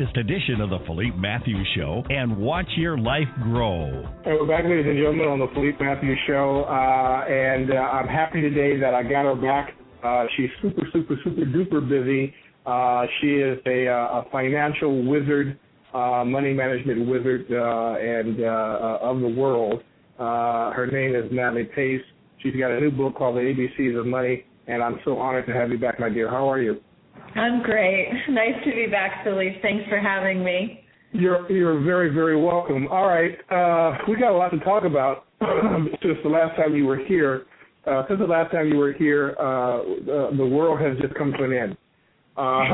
edition of the Philippe Matthews Show and watch your life grow. Hey, we're back, ladies and gentlemen, on the Philippe Matthews Show, uh, and uh, I'm happy today that I got her back. Uh, she's super, super, super duper busy. Uh, she is a, uh, a financial wizard, uh, money management wizard, and of the world. Her name is Natalie Pace. She's got a new book called The ABCs of Money, and I'm so honored to have you back, my dear. How are you? I'm great. Nice to be back, Philippe. Thanks for having me. You're you're very very welcome. All right, uh, we got a lot to talk about since the last time you were here. Uh, since the last time you were here, uh, the, the world has just come to an end. Uh,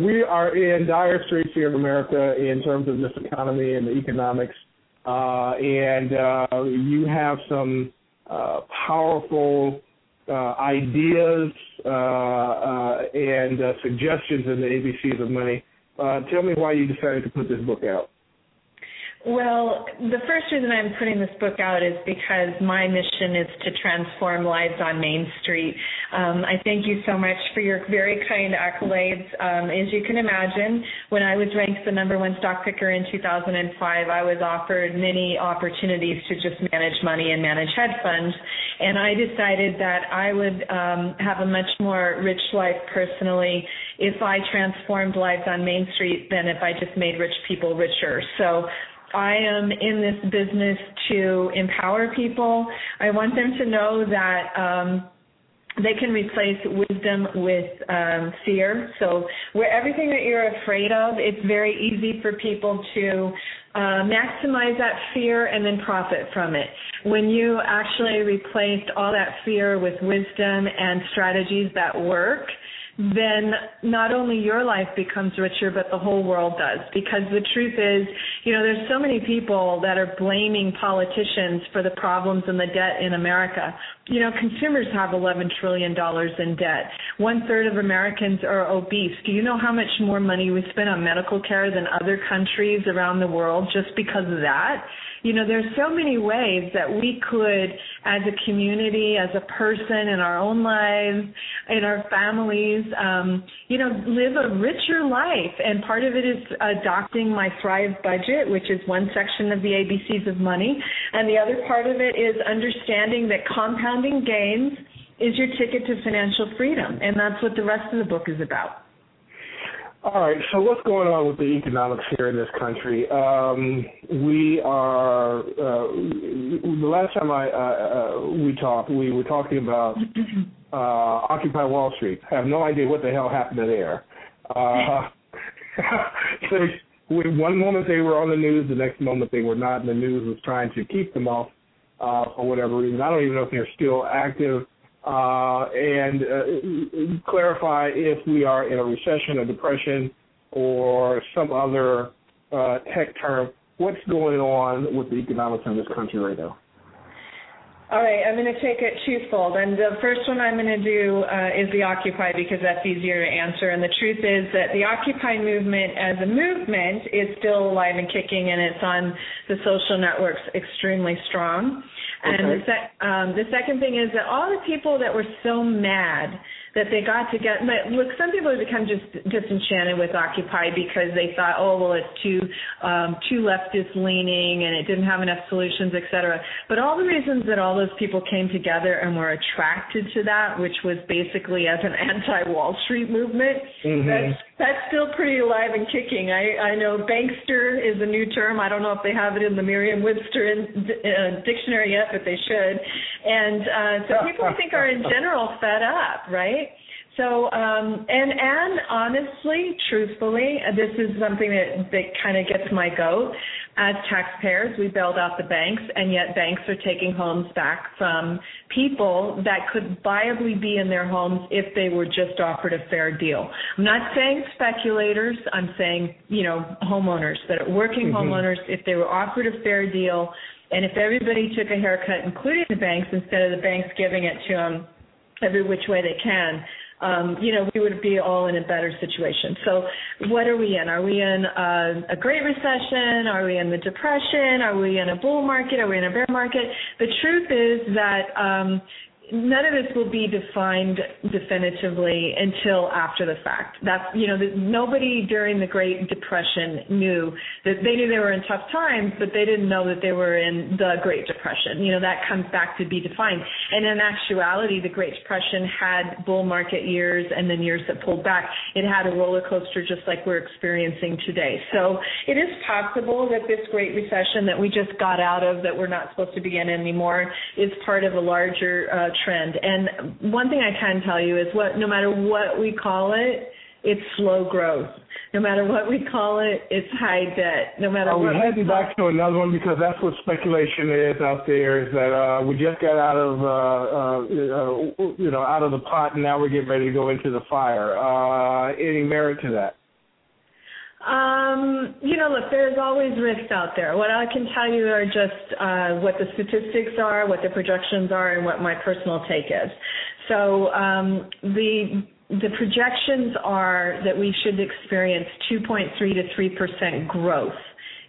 we are in dire straits here in America in terms of this economy and the economics, uh, and uh, you have some powerful uh, ideas uh, uh, and uh, suggestions in the ABCs of money. Uh, tell me why you decided to put this book out. Well, the first reason I'm putting this book out is because my mission is to transform lives on Main Street. Um, I thank you so much for your very kind accolades. Um, as you can imagine, when I was ranked the number one stock picker in 2005, I was offered many opportunities to just manage money and manage hedge funds. And I decided that I would um, have a much more rich life personally if I transformed lives on Main Street than if I just made rich people richer. So I am in this business to empower people. I want them to know that um, they can replace wisdom with um, fear. So, where everything that you're afraid of, it's very easy for people to uh, maximize that fear and then profit from it. When you actually replaced all that fear with wisdom and strategies that work, then not only your life becomes richer, but the whole world does. Because the truth is, you know, there's so many people that are blaming politicians for the problems and the debt in America. You know, consumers have $11 trillion in debt. One third of Americans are obese. Do you know how much more money we spend on medical care than other countries around the world just because of that? you know, there's so many ways that we could, as a community, as a person, in our own lives, in our families, um, you know, live a richer life. And part of it is adopting my Thrive budget, which is one section of the ABCs of money. And the other part of it is understanding that compounding gains is your ticket to financial freedom. And that's what the rest of the book is about. All right. So what's going on with the economics here in this country? Um, we are uh, the last time I uh, uh, we talked, we were talking about uh, Occupy Wall Street. I have no idea what the hell happened there. Uh, so one moment they were on the news, the next moment they were not. And the news was trying to keep them off uh, for whatever reason. I don't even know if they're still active uh, and uh, clarify if we are in a recession, a depression, or some other uh, tech term. What's going on with the economics in this country right now? All right, I'm going to take it twofold. And the first one I'm going to do uh, is the Occupy because that's easier to answer. And the truth is that the Occupy movement as a movement is still alive and kicking, and it's on the social networks extremely strong. And okay. the, sec- um, the second thing is that all the people that were so mad that they got to get. Look, some people have become just disenchanted with Occupy because they thought, oh well, it's too um, too leftist leaning and it didn't have enough solutions, et cetera. But all the reasons that all those people came together and were attracted to that, which was basically as an anti-Wall Street movement, mm-hmm. that's that's still pretty alive and kicking. I I know bankster is a new term. I don't know if they have it in the Merriam-Webster in, uh, dictionary yet, but they should. And uh, so people I think are in general fed up, right? So, um, and and honestly, truthfully, this is something that that kind of gets my goat. As taxpayers, we bailed out the banks, and yet banks are taking homes back from people that could viably be in their homes if they were just offered a fair deal. I'm not saying speculators. I'm saying you know homeowners that are working mm-hmm. homeowners if they were offered a fair deal, and if everybody took a haircut, including the banks, instead of the banks giving it to them every which way they can um, you know, we would be all in a better situation. So, what are we in? Are we in a, a Great Recession? Are we in the Depression? Are we in a bull market? Are we in a bear market? The truth is that um, none of this will be defined definitively until after the fact. That's you know nobody during the Great Depression knew that they knew they were in tough times, but they didn't know that they were in the Great Depression. You know that comes back to be defined. And in actuality, the Great Depression had bull market years and then years that pulled back. It had a roller coaster just like we're experiencing today. So it is possible that this Great Recession that we just got out of, that we're not supposed to be in anymore, is part of a larger uh, trend. And one thing I can tell you is what no matter what we call it, it's slow growth. No matter what we call it, it's high debt. No matter oh, what. We you back to another one because that's what speculation is out there. Is that uh, we just got out of uh, uh, you know out of the pot and now we're getting ready to go into the fire. Uh, any merit to that? Um, you know, look, there's always risks out there. What I can tell you are just uh, what the statistics are, what the projections are, and what my personal take is. So um, the the projections are that we should experience 2.3 to 3 percent growth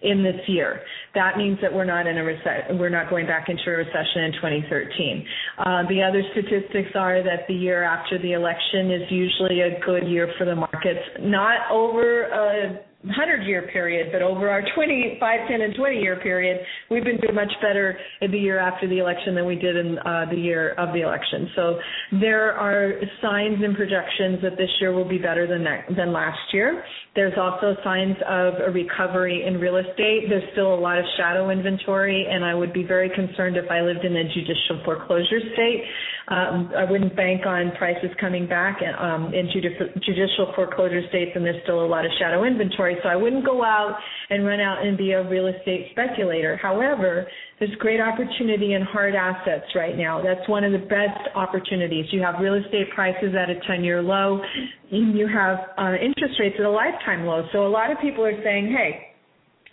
in this year. That means that we're not in a recession. We're not going back into a recession in 2013. Uh, the other statistics are that the year after the election is usually a good year for the markets, not over a 100 year period, but over our 25, 10, and 20 year period, we've been doing much better in the year after the election than we did in uh, the year of the election. So there are signs and projections that this year will be better than that, than last year. There's also signs of a recovery in real estate. There's still a lot of shadow inventory, and I would be very concerned if I lived in a judicial foreclosure state. Um, I wouldn't bank on prices coming back um, in judicial foreclosure states, and there's still a lot of shadow inventory. So I wouldn't go out and run out and be a real estate speculator. However, there's great opportunity in hard assets right now. That's one of the best opportunities. You have real estate prices at a 10 year low, you have uh, interest rates at a lifetime low. So a lot of people are saying, hey,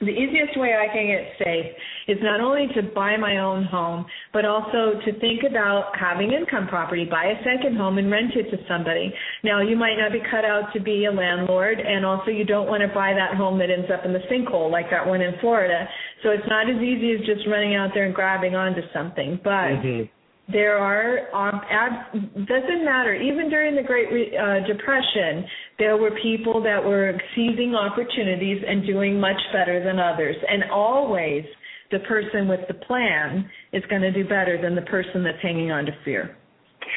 the easiest way I can get safe is not only to buy my own home, but also to think about having income property, buy a second home and rent it to somebody. Now, you might not be cut out to be a landlord, and also you don't want to buy that home that ends up in the sinkhole like that one in Florida. So it's not as easy as just running out there and grabbing onto something. But mm-hmm there are um, ab- doesn't matter. Even during the great uh, depression there were people that were seizing opportunities and doing much better than others. And always the person with the plan is going to do better than the person that's hanging on to fear.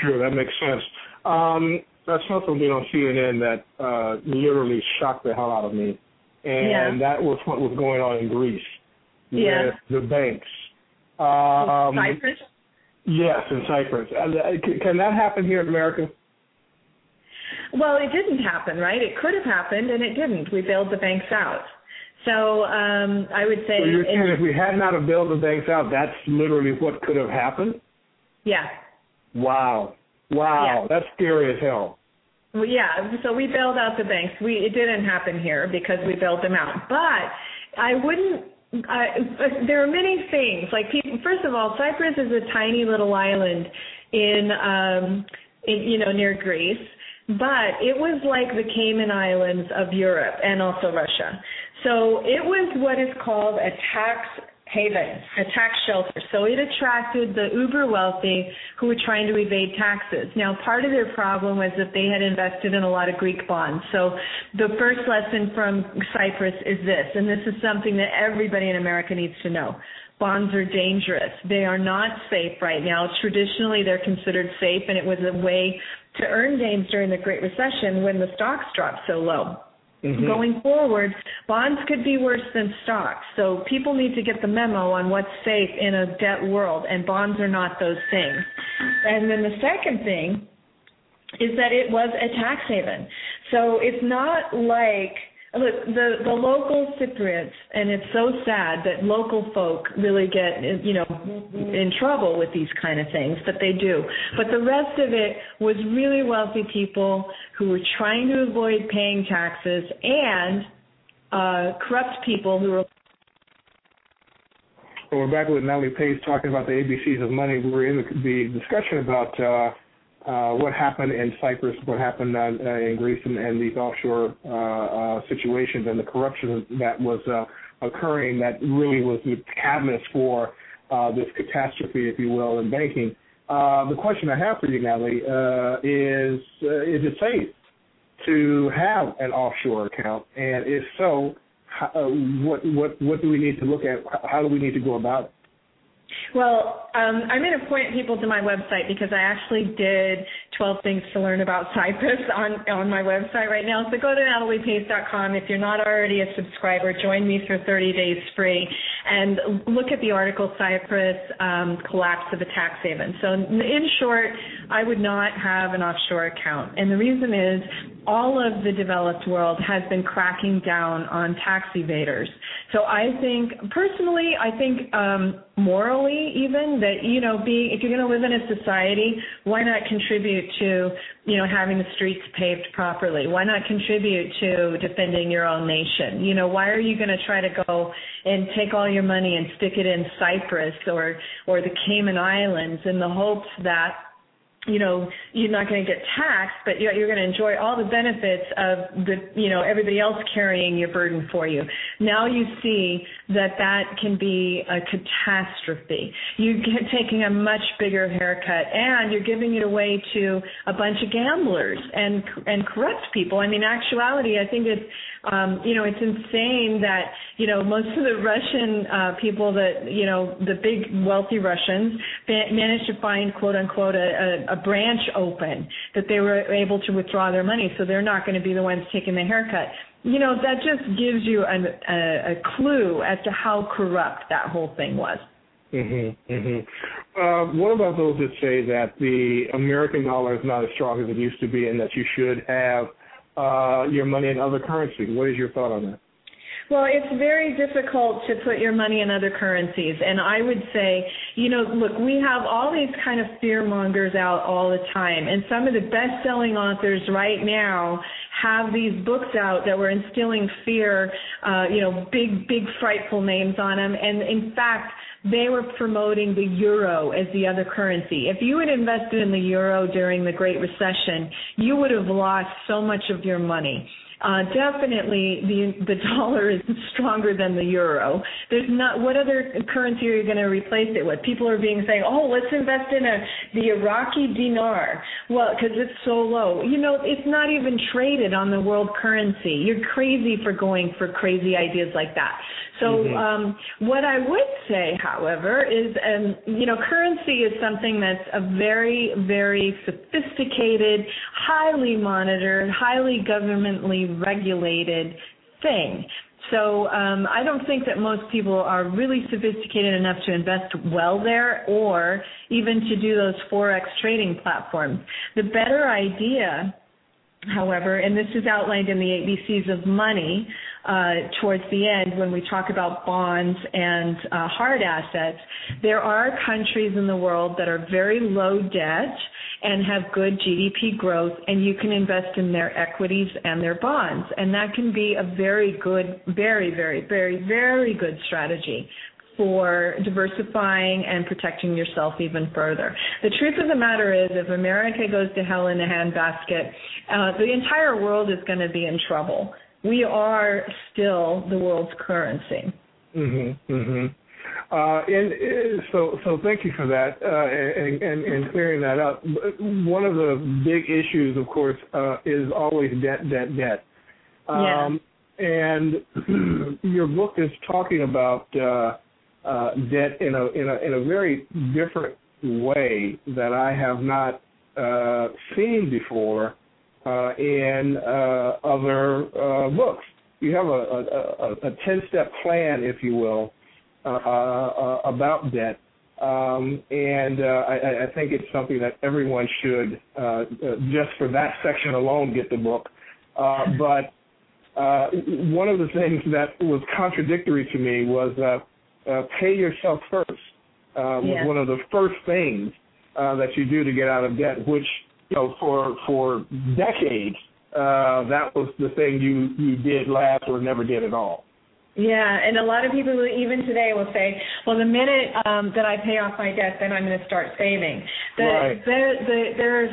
Sure that makes sense. Um, that's something we see in that uh, literally shocked the hell out of me. And yeah. that was what was going on in greece yeah. with the banks. Um, Cyprus Yes, in Cyprus. Uh, can that happen here in America? Well, it didn't happen, right? It could have happened, and it didn't. We bailed the banks out. So um, I would say. So you're saying if we had not have bailed the banks out, that's literally what could have happened? Yeah. Wow. Wow. Yeah. That's scary as hell. Well, yeah. So we bailed out the banks. We it didn't happen here because we bailed them out. But I wouldn't uh, there are many things. Like people, first of all, Cyprus is a tiny little island in, um, in you know, near Greece, but it was like the Cayman Islands of Europe and also Russia. So it was what is called a tax haven, a tax shelter. So it attracted the uber wealthy who were trying to evade taxes. Now, part of their problem was that they had invested in a lot of Greek bonds. So the first lesson from Cyprus is this, and this is something that everybody in America needs to know. Bonds are dangerous. They are not safe right now. Traditionally, they're considered safe, and it was a way to earn gains during the Great Recession when the stocks dropped so low. Mm-hmm. Going forward, bonds could be worse than stocks. So people need to get the memo on what's safe in a debt world, and bonds are not those things. And then the second thing is that it was a tax haven. So it's not like look the the local Cypriots, and it's so sad that local folk really get you know in trouble with these kind of things, but they do. But the rest of it was really wealthy people who were trying to avoid paying taxes and uh, corrupt people who were well, we're back with Natalie Pace talking about the ABCs of money. We were in the, the discussion about uh, uh, what happened in Cyprus, what happened uh, in Greece, and, and these offshore uh, uh, situations, and the corruption that was uh, occurring that really was the catalyst for uh, this catastrophe, if you will, in banking. Uh, the question I have for you, Natalie, uh, is uh, is it safe to have an offshore account, and if so, how, uh, what what what do we need to look at? How do we need to go about it? Well, um, I'm going to point people to my website because I actually did 12 things to learn about Cyprus on on my website right now. So go to nataliepace.com. If you're not already a subscriber, join me for 30 days free and look at the article Cyprus um, collapse of a tax haven. So in short, I would not have an offshore account, and the reason is all of the developed world has been cracking down on tax evaders. So I think personally, I think um, morally even that you know being if you're going to live in a society, why not contribute to you know having the streets paved properly? Why not contribute to defending your own nation? You know why are you going to try to go and take all your money and stick it in Cyprus or or the Cayman Islands in the hopes that you know you're not going to get taxed but you're, you're going to enjoy all the benefits of the you know everybody else carrying your burden for you. Now you see that that can be a catastrophe. You're taking a much bigger haircut and you're giving it away to a bunch of gamblers and and corrupt people. I mean actuality i think it's um, you know, it's insane that you know most of the Russian uh, people that you know the big wealthy Russians managed to find quote unquote a, a, a branch open that they were able to withdraw their money, so they're not going to be the ones taking the haircut. You know, that just gives you an, a, a clue as to how corrupt that whole thing was. Mm-hmm, mm-hmm. Uh, what about those that say that the American dollar is not as strong as it used to be, and that you should have uh, your money in other currency. What is your thought on that? Well, it's very difficult to put your money in other currencies. And I would say, you know, look, we have all these kind of fear mongers out all the time. And some of the best selling authors right now have these books out that were instilling fear, uh, you know, big, big, frightful names on them. And in fact, they were promoting the euro as the other currency. If you had invested in the euro during the Great Recession, you would have lost so much of your money. Uh, definitely, the the dollar is stronger than the euro. There's not what other currency are you going to replace it with? People are being saying, oh, let's invest in a the Iraqi dinar. Well, because it's so low. You know, it's not even traded on the world currency. You're crazy for going for crazy ideas like that. So mm-hmm. um, what I would say, however, is um, you know currency is something that's a very very sophisticated, highly monitored, highly governmentally regulated thing. So um, I don't think that most people are really sophisticated enough to invest well there or even to do those forex trading platforms. The better idea however, and this is outlined in the ABCs of money towards the end when we talk about bonds and uh, hard assets, there are countries in the world that are very low debt and have good GDP growth, and you can invest in their equities and their bonds. And that can be a very good, very, very, very, very good strategy for diversifying and protecting yourself even further. The truth of the matter is, if America goes to hell in a handbasket, uh, the entire world is going to be in trouble. We are still the world's currency. Mhm. Mhm. Uh, and uh, so, so thank you for that uh, and, and, and clearing that up. One of the big issues, of course, uh, is always debt, debt, debt. Um, yeah. And your book is talking about uh, uh, debt in a in a in a very different way that I have not uh, seen before uh, in uh, other uh, books. You have a, a, a, a 10 step plan, if you will, uh, uh, about debt. Um, and uh, I, I think it's something that everyone should, just for that section alone, get the book. Uh, but uh, one of the things that was contradictory to me was uh, uh, pay yourself first. Uh, was Yeah. one of the first things uh, that you do to get out of debt, which you know for for decades uh, that was the thing you you did last or never did at all. Yeah, and a lot of people even today will say, "Well, the minute um, that I pay off my debt, then I'm going to start saving." The, Right. there, the, there's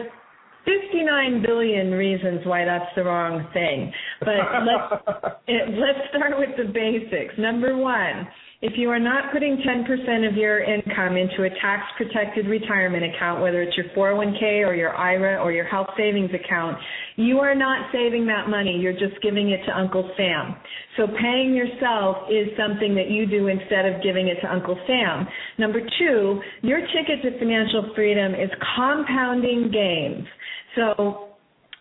59 billion reasons why that's the wrong thing. But let's it, let's start with the basics. Number one, if you are not putting 10% of your income into a tax protected retirement account, whether it's your 401k or your IRA or your health savings account, you are not saving that money. You're just giving it to Uncle Sam. So paying yourself is something that you do instead of giving it to Uncle Sam. Number two, your ticket to financial freedom is compounding gains. So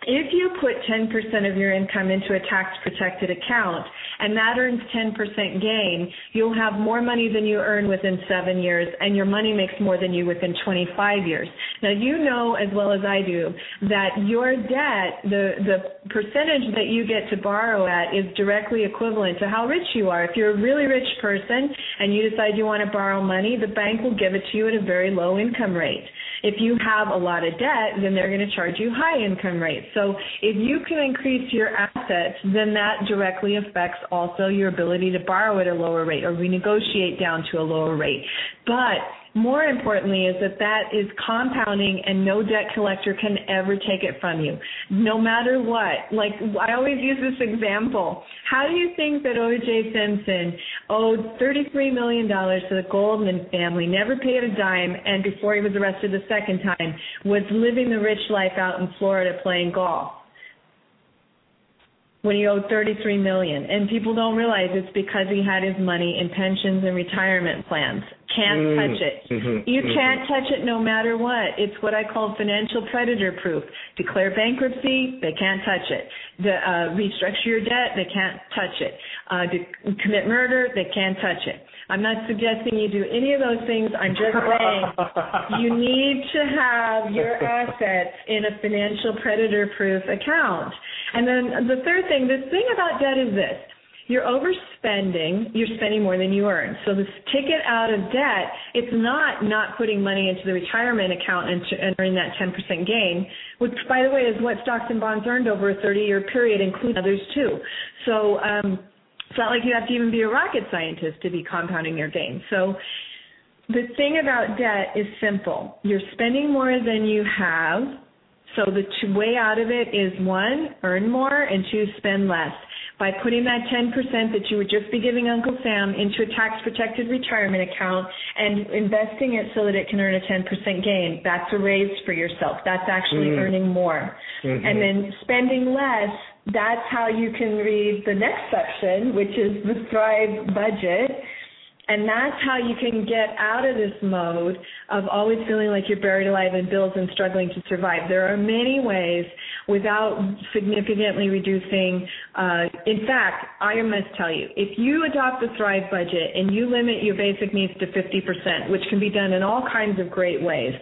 if you put 10% of your income into a tax protected account and that earns 10% gain, you'll have more money than you earn within seven years and your money makes more than you within 25 years. Now you know as well as I do that your debt, the, the percentage that you get to borrow at is directly equivalent to how rich you are. If you're a really rich person and you decide you want to borrow money, the bank will give it to you at a very low income rate. If you have a lot of debt, then they're going to charge you high income rates. So if you can increase your assets, then that directly affects also your ability to borrow at a lower rate or renegotiate down to a lower rate. But more importantly is that that is compounding and no debt collector can ever take it from you no matter what. Like i always use this example. How do you think that oj simpson owed 33 million dollars to the goldman family never paid a dime and before he was arrested the second time was living the rich life out in florida playing golf? When he owed 33 million and people don't realize it's because he had his money in pensions and retirement plans can't Mm. touch it Mhm. you Mhm. can't touch it no matter what it's what i call financial predator proof declare bankruptcy they can't touch it the, uh, restructure your debt they can't touch it uh, de- commit murder they can't touch it i'm not suggesting you do any of those things i'm just saying you need to have your assets in a financial predator proof account. And then the third thing, the thing about debt is this. You're overspending, you're spending more than you earn. So this ticket out of debt, it's not not putting money into the retirement account and, to, and earning that 10% gain, which by the way is what stocks and bonds earned over a 30 year period, including others too. So um, it's not like you have to even be a rocket scientist to be compounding your gains. So the thing about debt is simple. You're spending more than you have. So the way out of it is one, earn more, and two, spend less. By putting that 10% that you would just be giving Uncle Sam into a tax protected retirement account and investing it so that it can earn a 10% gain, that's a raise for yourself. That's actually Mm. earning more. Mhm. And then spending less, that's how you can read the next section, which is the Thrive budget. And that's how you can get out of this mode of always feeling like you're buried alive in bills and struggling to survive. There are many ways without significantly reducing. Uh, in fact, I must tell you, if you adopt the Thrive budget and you limit your basic needs to 50%, which can be done in all kinds of great ways,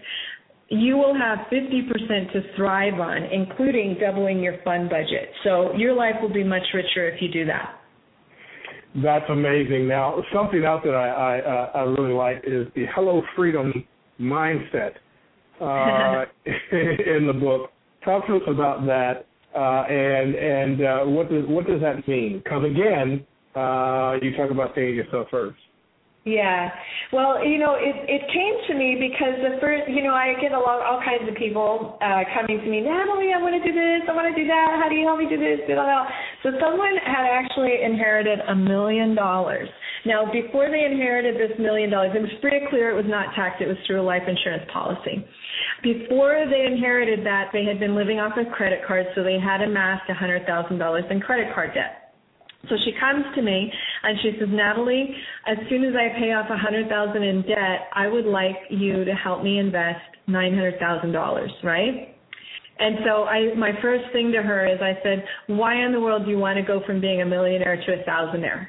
you will have 50% to thrive on, including doubling your fund budget. So your life will be much richer if you do that. That's amazing. Now, something else that I I, uh, I really like is the Hello Freedom mindset uh, in the book. Talk to us about that, uh, and and uh, what does what does that mean? Because again, uh, you talk about paying yourself first. Yeah. Well, you know, it it came to me because the first, you know, I get a lot, all kinds of people uh, coming to me, Natalie, I want to do this, I want to do that. How do you help me do this? Blah, blah. So someone had actually inherited a million dollars. Now, before they inherited this million dollars, it was pretty clear it was not taxed. It was through a life insurance policy. Before they inherited that, they had been living off of credit cards, so they had amassed a hundred thousand dollars in credit card debt. So she comes to me and she says, Natalie, as soon as I pay off a hundred thousand in debt, I would like you to help me invest nine hundred thousand dollars, right? And so I my first thing to her is I said, Why in the world do you want to go from being a millionaire to a thousandaire?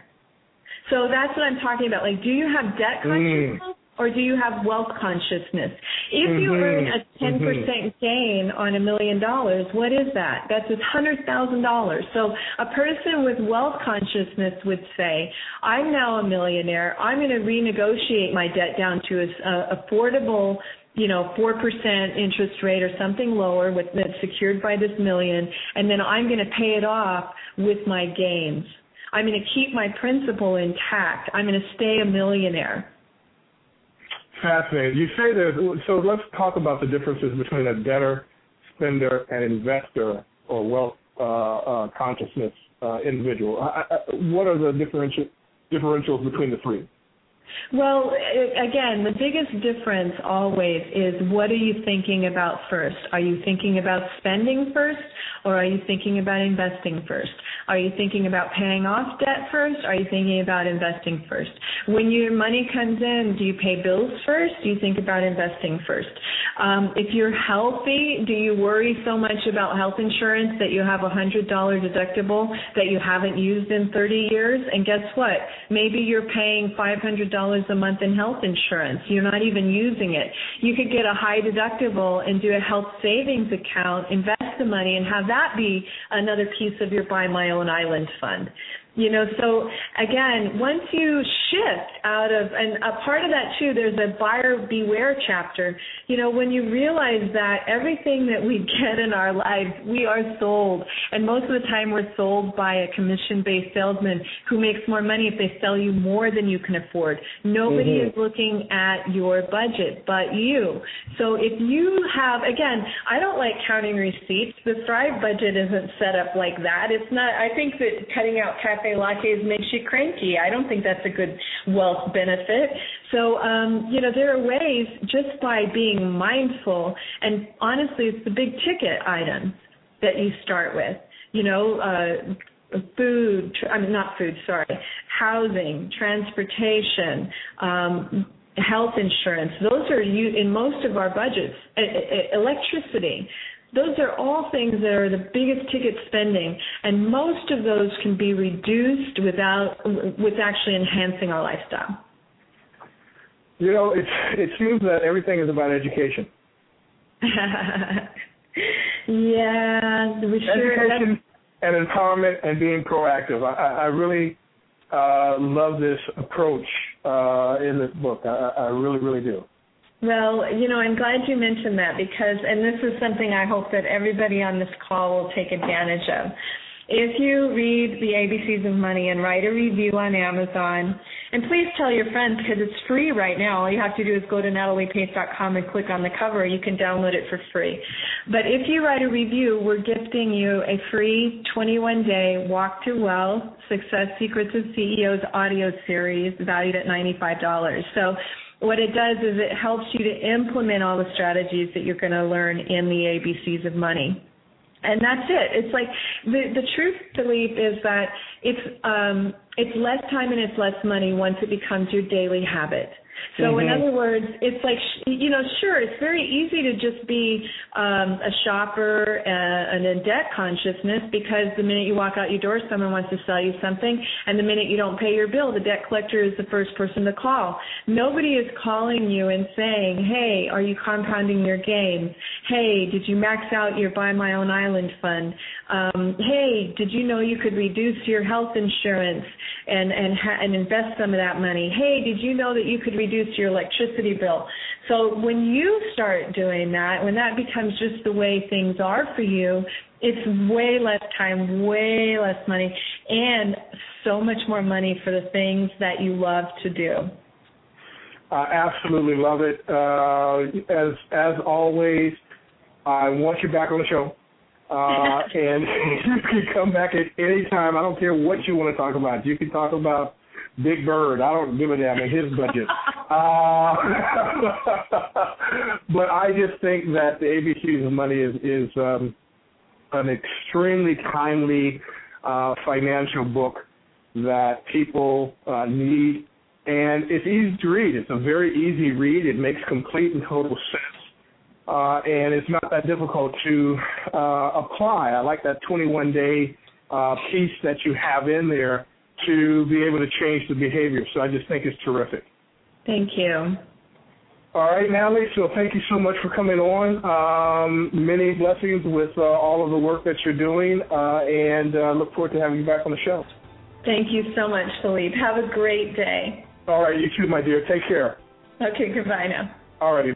So that's what I'm talking about. Like, do you have debt Mm. Or do you have wealth consciousness? If you Mhm. earn a 10% gain on a million dollars, what is that? That's a $100,000. So a person with wealth consciousness would say, I'm now a millionaire. I'm going to renegotiate my debt down to a, a affordable you know, 4% interest rate or something lower with that's secured by this million, and then I'm going to pay it off with my gains. I'm going to keep my principal intact. I'm going to stay a millionaire. Fascinating. You say there's so let's talk about the differences between a debtor, spender, and investor or wealth uh, uh, consciousness uh, individual. What are the differential differentials between the three? Well, again, the biggest difference always is what are you thinking about first? Are you thinking about spending first or are you thinking about investing first? Are you thinking about paying off debt first? Are you thinking about investing first? When your money comes in, do you pay bills first? Do you think about investing first? Um, if you're healthy, do you worry so much about health insurance that you have a $100 deductible that you haven't used in 30 years? And guess what? Maybe you're paying $500 a month in health insurance. You're not even using it. You could get a high deductible and do a health savings account, invest the money, and have that be another piece of your Buy My Own Island fund. You know, so again, once you shift out of, and a part of that too, there's a buyer beware chapter. You know, when you realize that everything that we get in our lives, we are sold. And most of the time we're sold by a commission based salesman who makes more money if they sell you more than you can afford. Nobody Mhm. is looking at your budget but you. So if you have, again, I don't like counting receipts. The Thrive budget isn't set up like that. It's not, I think that cutting out cafe lattes makes you cranky. I don't think that's a good wealth benefit. So, um, you know, there are ways just by being mindful, and honestly, it's the big ticket items that you start with. You know, uh, food, I mean, not food, sorry, housing, transportation, um, health insurance. Those are you in most of our budgets. E- e- electricity. Those are all things that are the biggest ticket spending, and most of those can be reduced without with actually enhancing our lifestyle. You know, it it seems that everything is about education. yeah, we sure. Education and empowerment and being proactive. I, I really uh, love this approach uh, in this book. I, I really, really do. Well, you know, I'm glad you mentioned that because, and this is something I hope that everybody on this call will take advantage of. If you read the ABCs of Money and write a review on Amazon, and please tell your friends because it's free right now. All you have to do is go to nataliepace.com and click on the cover. You can download it for free. But if you write a review, we're gifting you a free 21-day Walk to Well Success Secrets of CEOs audio series valued at $95. So what it does is it helps you to implement all the strategies that you're going to learn in the ABCs of money. And that's it. It's like the the truth belief is that it's um it's less time and it's less money once it becomes your daily habit. So Mhm. in other words, it's like you know, sure, it's very easy to just be um, a shopper uh, and in debt consciousness because the minute you walk out your door, someone wants to sell you something, and the minute you don't pay your bill, the debt collector is the first person to call. Nobody is calling you and saying, "Hey, are you compounding your gains? Hey, did you max out your Buy My Own Island fund? Um, hey, did you know you could reduce your health insurance and and ha- and invest some of that money? Hey, did you know that you could reduce your electricity bill?" So when you start doing that, when that becomes just the way things are for you, it's way less time, way less money, and so much more money for the things that you love to do. I absolutely love it. Uh, as as always, I want you back on the show. Uh, and you can come back at any time. I don't care what you want to talk about. You can talk about Big Bird. I don't give a damn in his budget. Uh, but I just think that the ABCs of money is is um, an extremely timely uh, financial book that people uh, need, and it's easy to read. It's a very easy read. It makes complete and total sense, uh, and it's not that difficult to uh, apply. I like that 21 day uh, piece that you have in there to be able to change the behavior. So I just think it's terrific. Thank you. All right, Natalie. So thank you so much for coming on. Um, many blessings with uh, all of the work that you're doing, uh, and uh, look forward to having you back on the show. Thank you so much, Philippe. Have a great day. All right, you too, my dear. Take care. Okay, goodbye now. All righty.